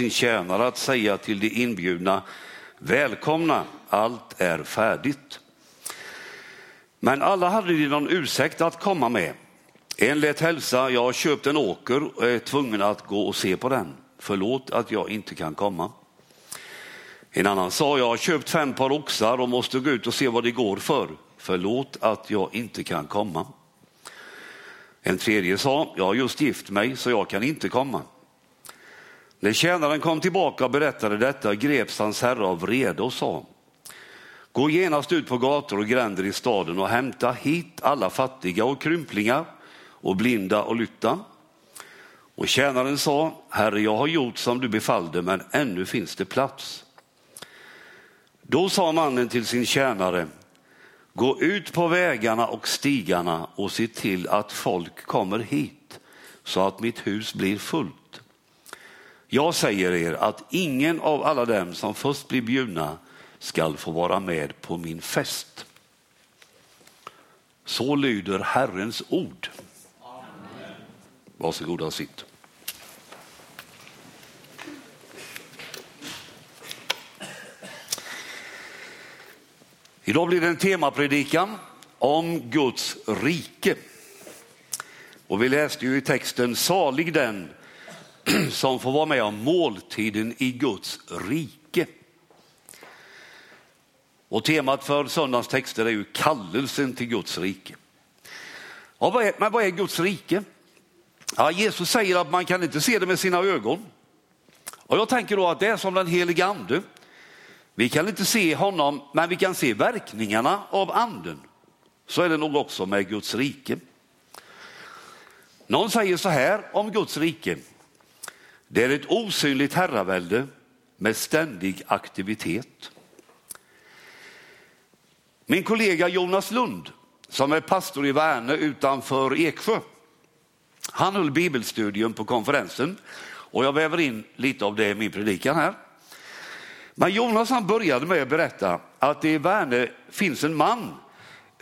sin tjänare att säga till de inbjudna, välkomna, allt är färdigt. Men alla hade de någon ursäkt att komma med. En lät hälsa, jag har köpt en åker och är tvungen att gå och se på den. Förlåt att jag inte kan komma. En annan sa, jag har köpt fem par oxar och måste gå ut och se vad det går för. Förlåt att jag inte kan komma. En tredje sa, jag har just gift mig så jag kan inte komma. När tjänaren kom tillbaka och berättade detta greps hans herre av vrede och sa, gå genast ut på gator och gränder i staden och hämta hit alla fattiga och krymplingar och blinda och lytta. Och tjänaren sa, herre jag har gjort som du befallde men ännu finns det plats. Då sa mannen till sin tjänare, gå ut på vägarna och stigarna och se till att folk kommer hit så att mitt hus blir fullt. Jag säger er att ingen av alla dem som först blir bjudna skall få vara med på min fest. Så lyder Herrens ord. Varsågoda och sitt. Idag blir det en temapredikan om Guds rike. Och vi läste ju i texten salig den som får vara med om måltiden i Guds rike. Och temat för söndagens texter är ju kallelsen till Guds rike. Ja, vad är, men vad är Guds rike? Ja, Jesus säger att man kan inte se det med sina ögon. Och jag tänker då att det är som den helige ande. Vi kan inte se honom, men vi kan se verkningarna av anden. Så är det nog också med Guds rike. Någon säger så här om Guds rike. Det är ett osynligt herravälde med ständig aktivitet. Min kollega Jonas Lund, som är pastor i Värne utanför Eksjö, han höll bibelstudium på konferensen och jag väver in lite av det i min predikan här. Men Jonas han började med att berätta att det i Värne finns en man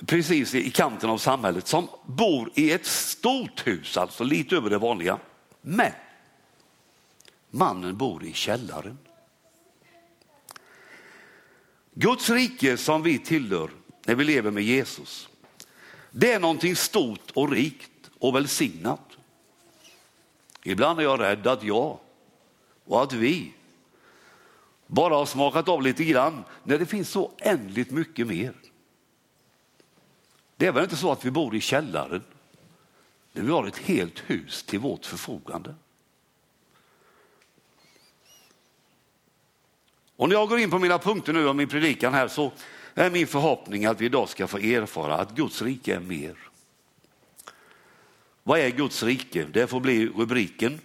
precis i kanten av samhället som bor i ett stort hus, alltså lite över det vanliga. Men Mannen bor i källaren. Guds rike som vi tillhör när vi lever med Jesus, det är någonting stort och rikt och välsignat. Ibland är jag rädd att jag och att vi bara har smakat av lite grann när det finns så ändligt mycket mer. Det är väl inte så att vi bor i källaren när vi har ett helt hus till vårt förfogande. Och när jag går in på mina punkter nu och min predikan här så är min förhoppning att vi idag ska få erfara att Guds rike är mer. Vad är Guds rike? Det får bli rubriken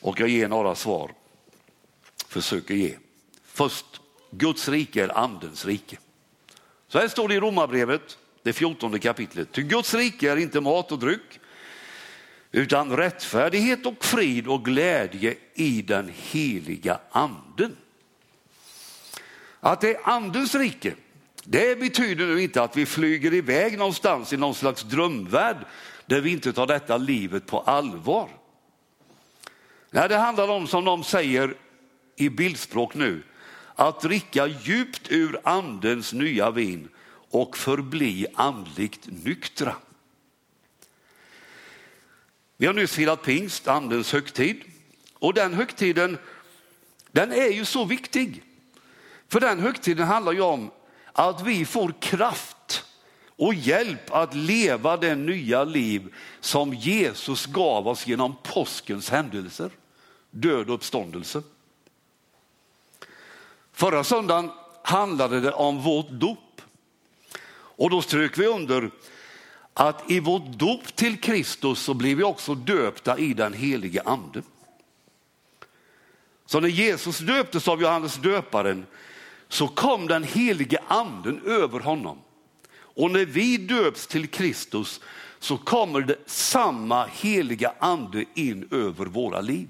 och jag ger några svar. Försöker ge. Först, Guds rike är andens rike. Så här står det i Romarbrevet, det fjortonde kapitlet. Ty Guds rike är inte mat och dryck utan rättfärdighet och frid och glädje i den heliga anden. Att det är andens rike, det betyder nu inte att vi flyger iväg någonstans i någon slags drömvärld där vi inte tar detta livet på allvar. Nej, det handlar om, som de säger i bildspråk nu, att dricka djupt ur andens nya vin och förbli andligt nyktra. Vi har nyss firat pingst, andens högtid. Och den högtiden, den är ju så viktig. För den högtiden handlar ju om att vi får kraft och hjälp att leva det nya liv som Jesus gav oss genom påskens händelser, död och uppståndelse. Förra söndagen handlade det om vårt dop och då strök vi under att i vårt dop till Kristus så blir vi också döpta i den helige ande. Så när Jesus döptes av Johannes döparen så kom den helige anden över honom. Och när vi döps till Kristus så kommer det samma heliga ande in över våra liv.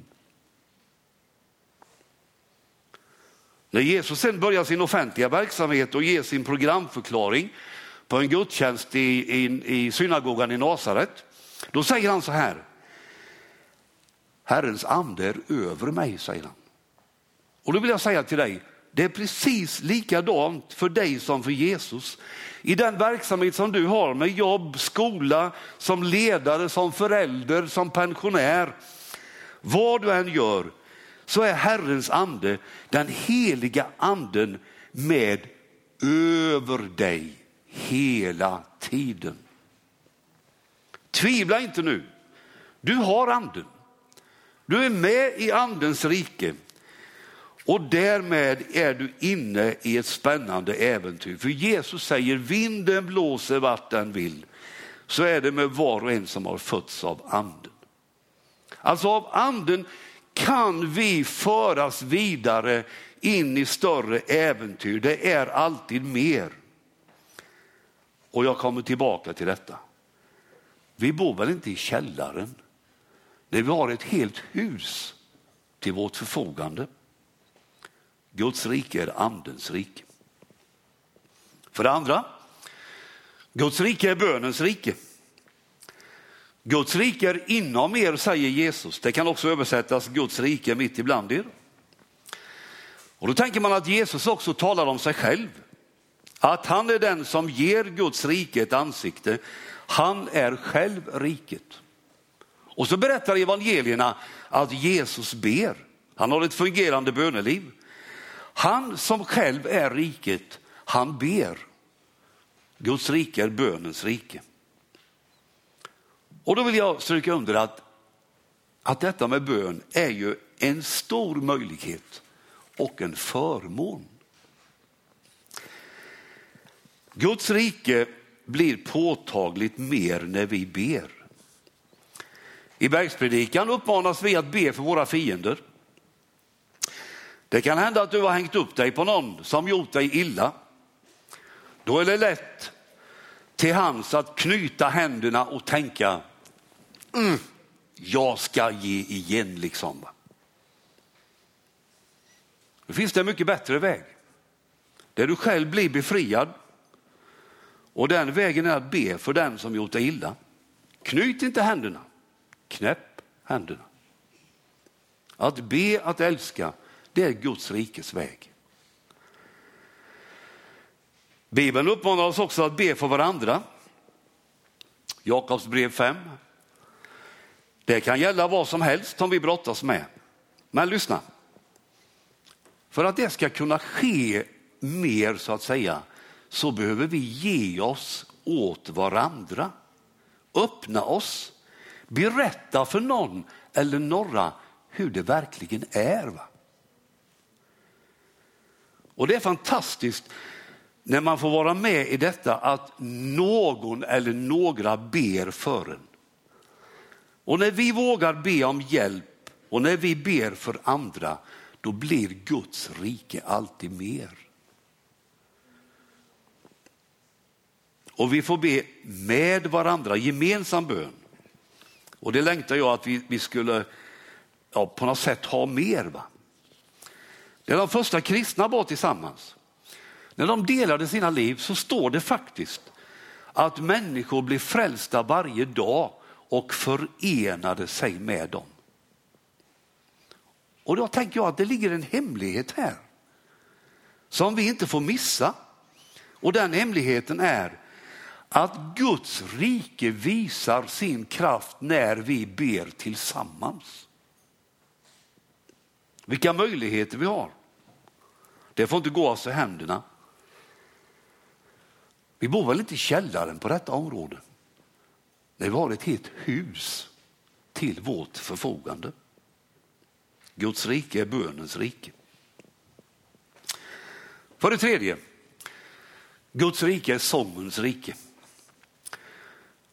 När Jesus sen börjar sin offentliga verksamhet och ger sin programförklaring på en gudstjänst i, i, i synagogan i Nasaret, då säger han så här. Herrens ande är över mig, säger han. Och då vill jag säga till dig, det är precis likadant för dig som för Jesus. I den verksamhet som du har med jobb, skola, som ledare, som förälder, som pensionär. Vad du än gör så är Herrens ande, den heliga anden med över dig hela tiden. Tvivla inte nu. Du har anden. Du är med i andens rike och därmed är du inne i ett spännande äventyr. För Jesus säger vinden blåser vart den vill. Så är det med var och en som har fötts av anden. Alltså av anden kan vi föras vidare in i större äventyr. Det är alltid mer. Och jag kommer tillbaka till detta. Vi bor väl inte i källaren? När vi har ett helt hus till vårt förfogande. Guds rike är andens rike. För det andra, Guds rike är bönens rike. Guds rike är inom er, säger Jesus. Det kan också översättas Guds rike mitt ibland er. Och då tänker man att Jesus också talar om sig själv. Att han är den som ger Guds rike ett ansikte. Han är själv riket. Och så berättar evangelierna att Jesus ber. Han har ett fungerande böneliv. Han som själv är riket, han ber. Guds rike är bönens rike. Och då vill jag stryka under att, att detta med bön är ju en stor möjlighet och en förmån. Guds rike blir påtagligt mer när vi ber. I bergspredikan uppmanas vi att be för våra fiender. Det kan hända att du har hängt upp dig på någon som gjort dig illa. Då är det lätt till hans att knyta händerna och tänka, mm, jag ska ge igen liksom. Nu finns det en mycket bättre väg. Där du själv blir befriad. Och den vägen är att be för den som gjort dig illa. Knyt inte händerna, knäpp händerna. Att be, att älska, det är Guds rikes väg. Bibeln uppmanar oss också att be för varandra. Jakobs brev 5. Det kan gälla vad som helst som vi brottas med. Men lyssna. För att det ska kunna ske mer så att säga så behöver vi ge oss åt varandra. Öppna oss. Berätta för någon eller några hur det verkligen är. Va? Och det är fantastiskt när man får vara med i detta att någon eller några ber för en. Och när vi vågar be om hjälp och när vi ber för andra, då blir Guds rike alltid mer. Och vi får be med varandra, gemensam bön. Och det längtar jag att vi, vi skulle ja, på något sätt ha mer. Va? När de första kristna var tillsammans, när de delade sina liv så står det faktiskt att människor blev frälsta varje dag och förenade sig med dem. Och då tänker jag att det ligger en hemlighet här som vi inte får missa. Och den hemligheten är att Guds rike visar sin kraft när vi ber tillsammans. Vilka möjligheter vi har. Det får inte gå oss i händerna. Vi bor väl inte i källaren på detta område? Nej, vi har ett helt hus till vårt förfogande. Guds rike är bönens rike. För det tredje, Guds rike är sångens rike.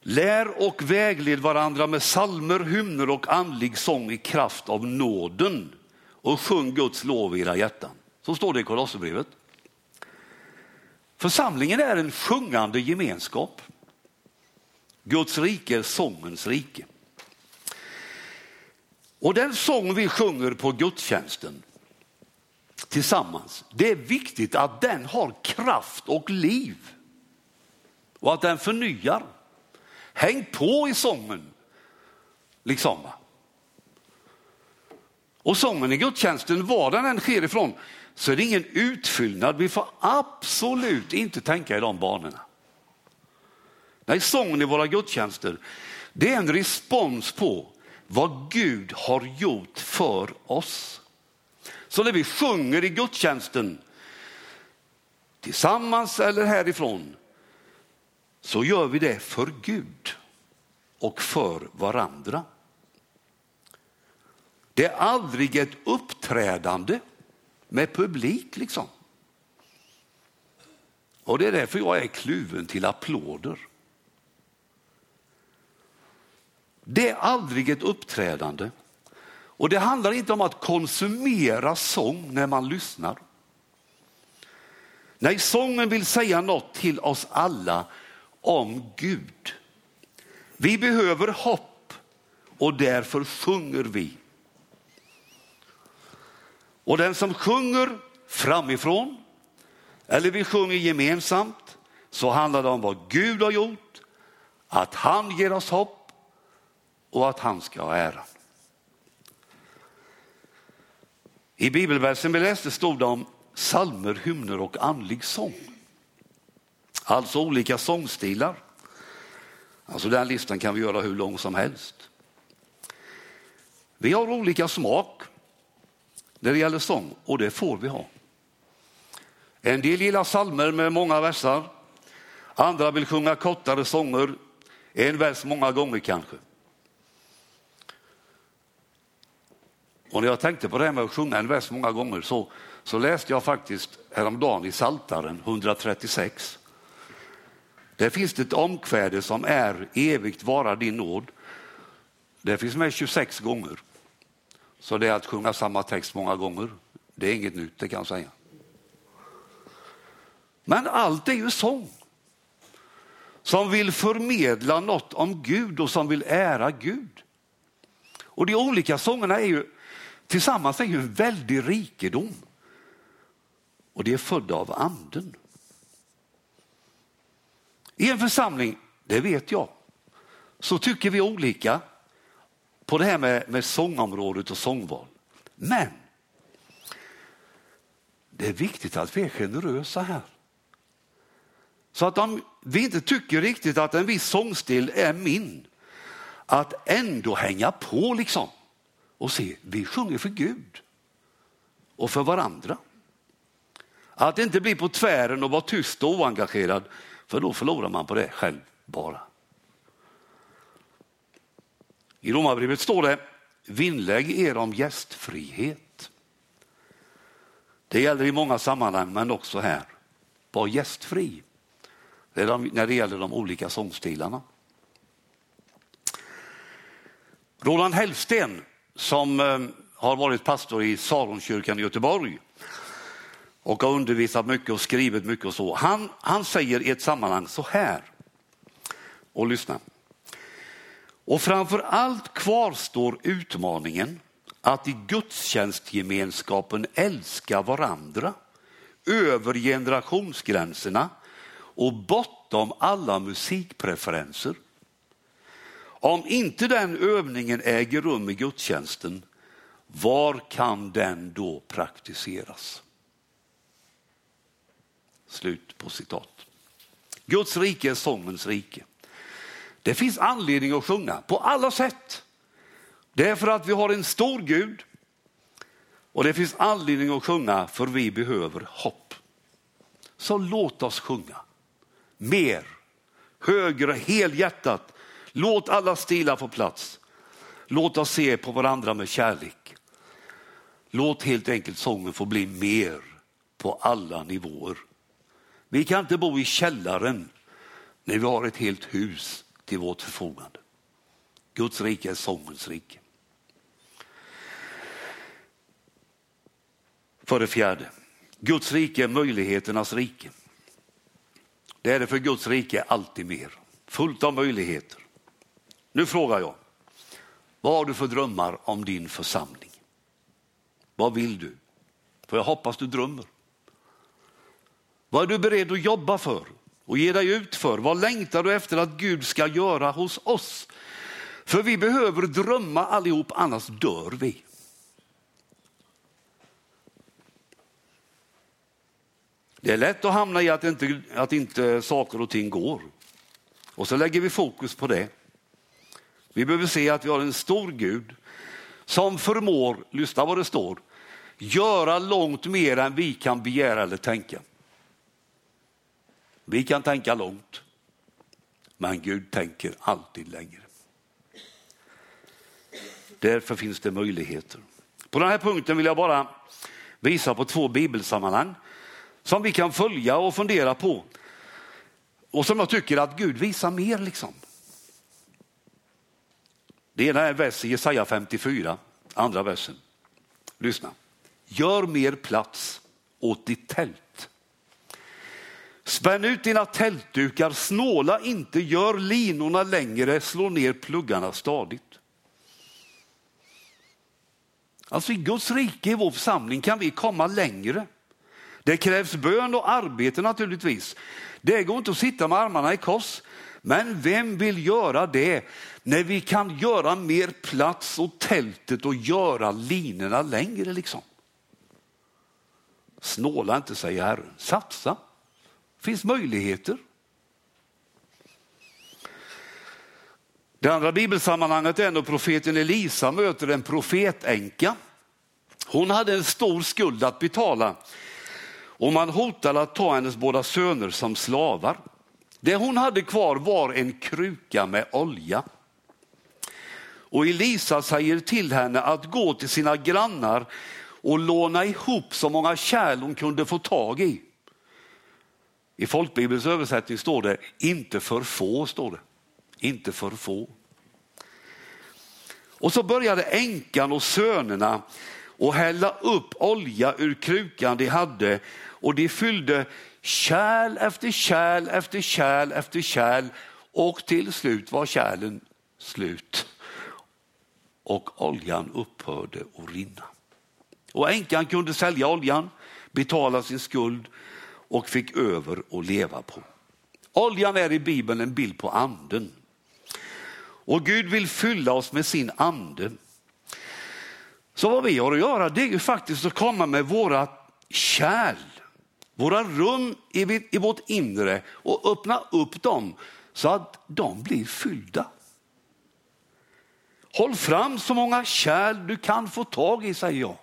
Lär och vägled varandra med salmer, hymner och andlig sång i kraft av nåden och sjung Guds lov i era hjärtan. Så står det i Kolosserbrevet. Församlingen är en sjungande gemenskap. Guds rike är sångens rike. Och den sång vi sjunger på gudstjänsten tillsammans, det är viktigt att den har kraft och liv. Och att den förnyar. Häng på i sången. Liksom. Och sången i gudstjänsten, var den än sker ifrån, så är det ingen utfyllnad. Vi får absolut inte tänka i de banorna. Nej, sången i våra gudstjänster, det är en respons på vad Gud har gjort för oss. Så när vi sjunger i gudstjänsten, tillsammans eller härifrån, så gör vi det för Gud och för varandra. Det är aldrig ett uppträdande med publik liksom. Och det är därför jag är kluven till applåder. Det är aldrig ett uppträdande. Och det handlar inte om att konsumera sång när man lyssnar. Nej, sången vill säga något till oss alla om Gud. Vi behöver hopp och därför sjunger vi. Och den som sjunger framifrån eller vi sjunger gemensamt så handlar det om vad Gud har gjort, att han ger oss hopp och att han ska ha äran. I bibelversen vi läste stod det om salmer, hymner och andlig sång. Alltså olika sångstilar. Alltså den listan kan vi göra hur lång som helst. Vi har olika smak när det gäller sång och det får vi ha. En del gillar salmer med många versar. Andra vill sjunga kortare sånger, en vers många gånger kanske. Och när jag tänkte på det här med att sjunga en vers många gånger så, så läste jag faktiskt häromdagen i Saltaren 136. Där finns det ett omkväde som är evigt vara din nåd. Det finns med 26 gånger. Så det är att sjunga samma text många gånger. Det är inget nytt, det kan jag säga. Men allt är ju sång. Som vill förmedla något om Gud och som vill ära Gud. Och de olika sångerna är ju tillsammans är ju en väldig rikedom. Och det är födda av anden. I en församling, det vet jag, så tycker vi olika på det här med, med sångområdet och sångval. Men det är viktigt att vi är generösa här. Så att om vi inte tycker riktigt att en viss sångstil är min, att ändå hänga på liksom och se, vi sjunger för Gud och för varandra. Att inte bli på tvären och vara tyst och oengagerad, för då förlorar man på det själv bara. I Romarbrevet står det, vinnlägg er om gästfrihet. Det gäller i många sammanhang, men också här. Var gästfri det de, när det gäller de olika sångstilarna. Roland Hellsten som eh, har varit pastor i Saronkyrkan i Göteborg och har undervisat mycket och skrivit mycket och så. Han, han säger i ett sammanhang så här, och lyssna. Och framför allt kvarstår utmaningen att i gudstjänstgemenskapen älska varandra över generationsgränserna och bortom alla musikpreferenser. Om inte den övningen äger rum i gudstjänsten, var kan den då praktiseras? Slut på citat. Guds rike är sångens rike. Det finns anledning att sjunga på alla sätt. Det är för att vi har en stor Gud och det finns anledning att sjunga för vi behöver hopp. Så låt oss sjunga mer, högre, helhjärtat. Låt alla stilar få plats. Låt oss se på varandra med kärlek. Låt helt enkelt sången få bli mer på alla nivåer. Vi kan inte bo i källaren när vi har ett helt hus till vårt förfogande. Guds rike är sångens rike. För det fjärde, Guds rike är möjligheternas rike. Det är det för Guds rike alltid mer, fullt av möjligheter. Nu frågar jag, vad har du för drömmar om din församling? Vad vill du? För jag hoppas du drömmer. Vad är du beredd att jobba för och ge dig ut för? Vad längtar du efter att Gud ska göra hos oss? För vi behöver drömma allihop, annars dör vi. Det är lätt att hamna i att inte, att inte saker och ting går. Och så lägger vi fokus på det. Vi behöver se att vi har en stor Gud som förmår, lyssna vad det står, göra långt mer än vi kan begära eller tänka. Vi kan tänka långt, men Gud tänker alltid längre. Därför finns det möjligheter. På den här punkten vill jag bara visa på två bibelsammanhang som vi kan följa och fundera på. Och som jag tycker att Gud visar mer. liksom. Det ena är vers i Jesaja 54, andra versen. Lyssna. Gör mer plats åt ditt tält. Spänn ut dina tältdukar, snåla inte, gör linorna längre, slå ner pluggarna stadigt. Alltså i Guds rike i vår församling kan vi komma längre. Det krävs bön och arbete naturligtvis. Det går inte att sitta med armarna i kors. Men vem vill göra det när vi kan göra mer plats åt tältet och göra linorna längre liksom? Snåla inte säger Herren, satsa. Det finns möjligheter. Det andra bibelsammanhanget är när profeten Elisa möter en profetänka. Hon hade en stor skuld att betala och man hotade att ta hennes båda söner som slavar. Det hon hade kvar var en kruka med olja. Och Elisa säger till henne att gå till sina grannar och låna ihop så många kärl hon kunde få tag i. I folkbibelns översättning står det inte för få, står det. Inte för få. Och så började änkan och sönerna att hälla upp olja ur krukan de hade och de fyllde kärl efter kärl efter kärl efter kärl och till slut var kärlen slut. Och oljan upphörde att rinna. Och änkan kunde sälja oljan, betala sin skuld och fick över att leva på. Oljan är i Bibeln en bild på anden. Och Gud vill fylla oss med sin ande. Så vad vi har att göra det är ju faktiskt att komma med våra kärl, våra rum i, i vårt inre och öppna upp dem så att de blir fyllda. Håll fram så många kärl du kan få tag i, säger jag.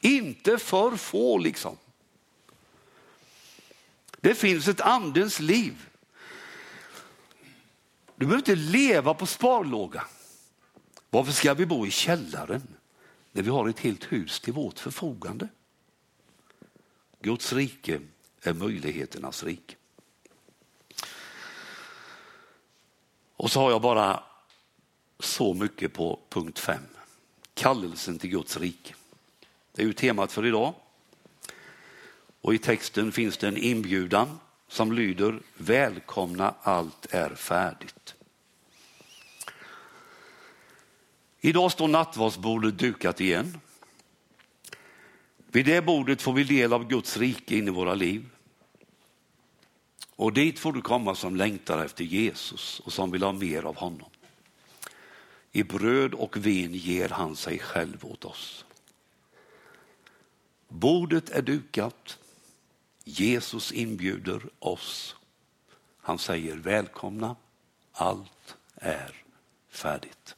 Inte för få liksom. Det finns ett andens liv. Du behöver inte leva på sparlåga. Varför ska vi bo i källaren när vi har ett helt hus till vårt förfogande? Guds rike är möjligheternas rike. Och så har jag bara så mycket på punkt fem. Kallelsen till Guds rike. Det är ju temat för idag. Och i texten finns det en inbjudan som lyder Välkomna allt är färdigt. Idag står nattvardsbordet dukat igen. Vid det bordet får vi del av Guds rike in i våra liv. Och dit får du komma som längtar efter Jesus och som vill ha mer av honom. I bröd och vin ger han sig själv åt oss. Bordet är dukat. Jesus inbjuder oss. Han säger välkomna, allt är färdigt.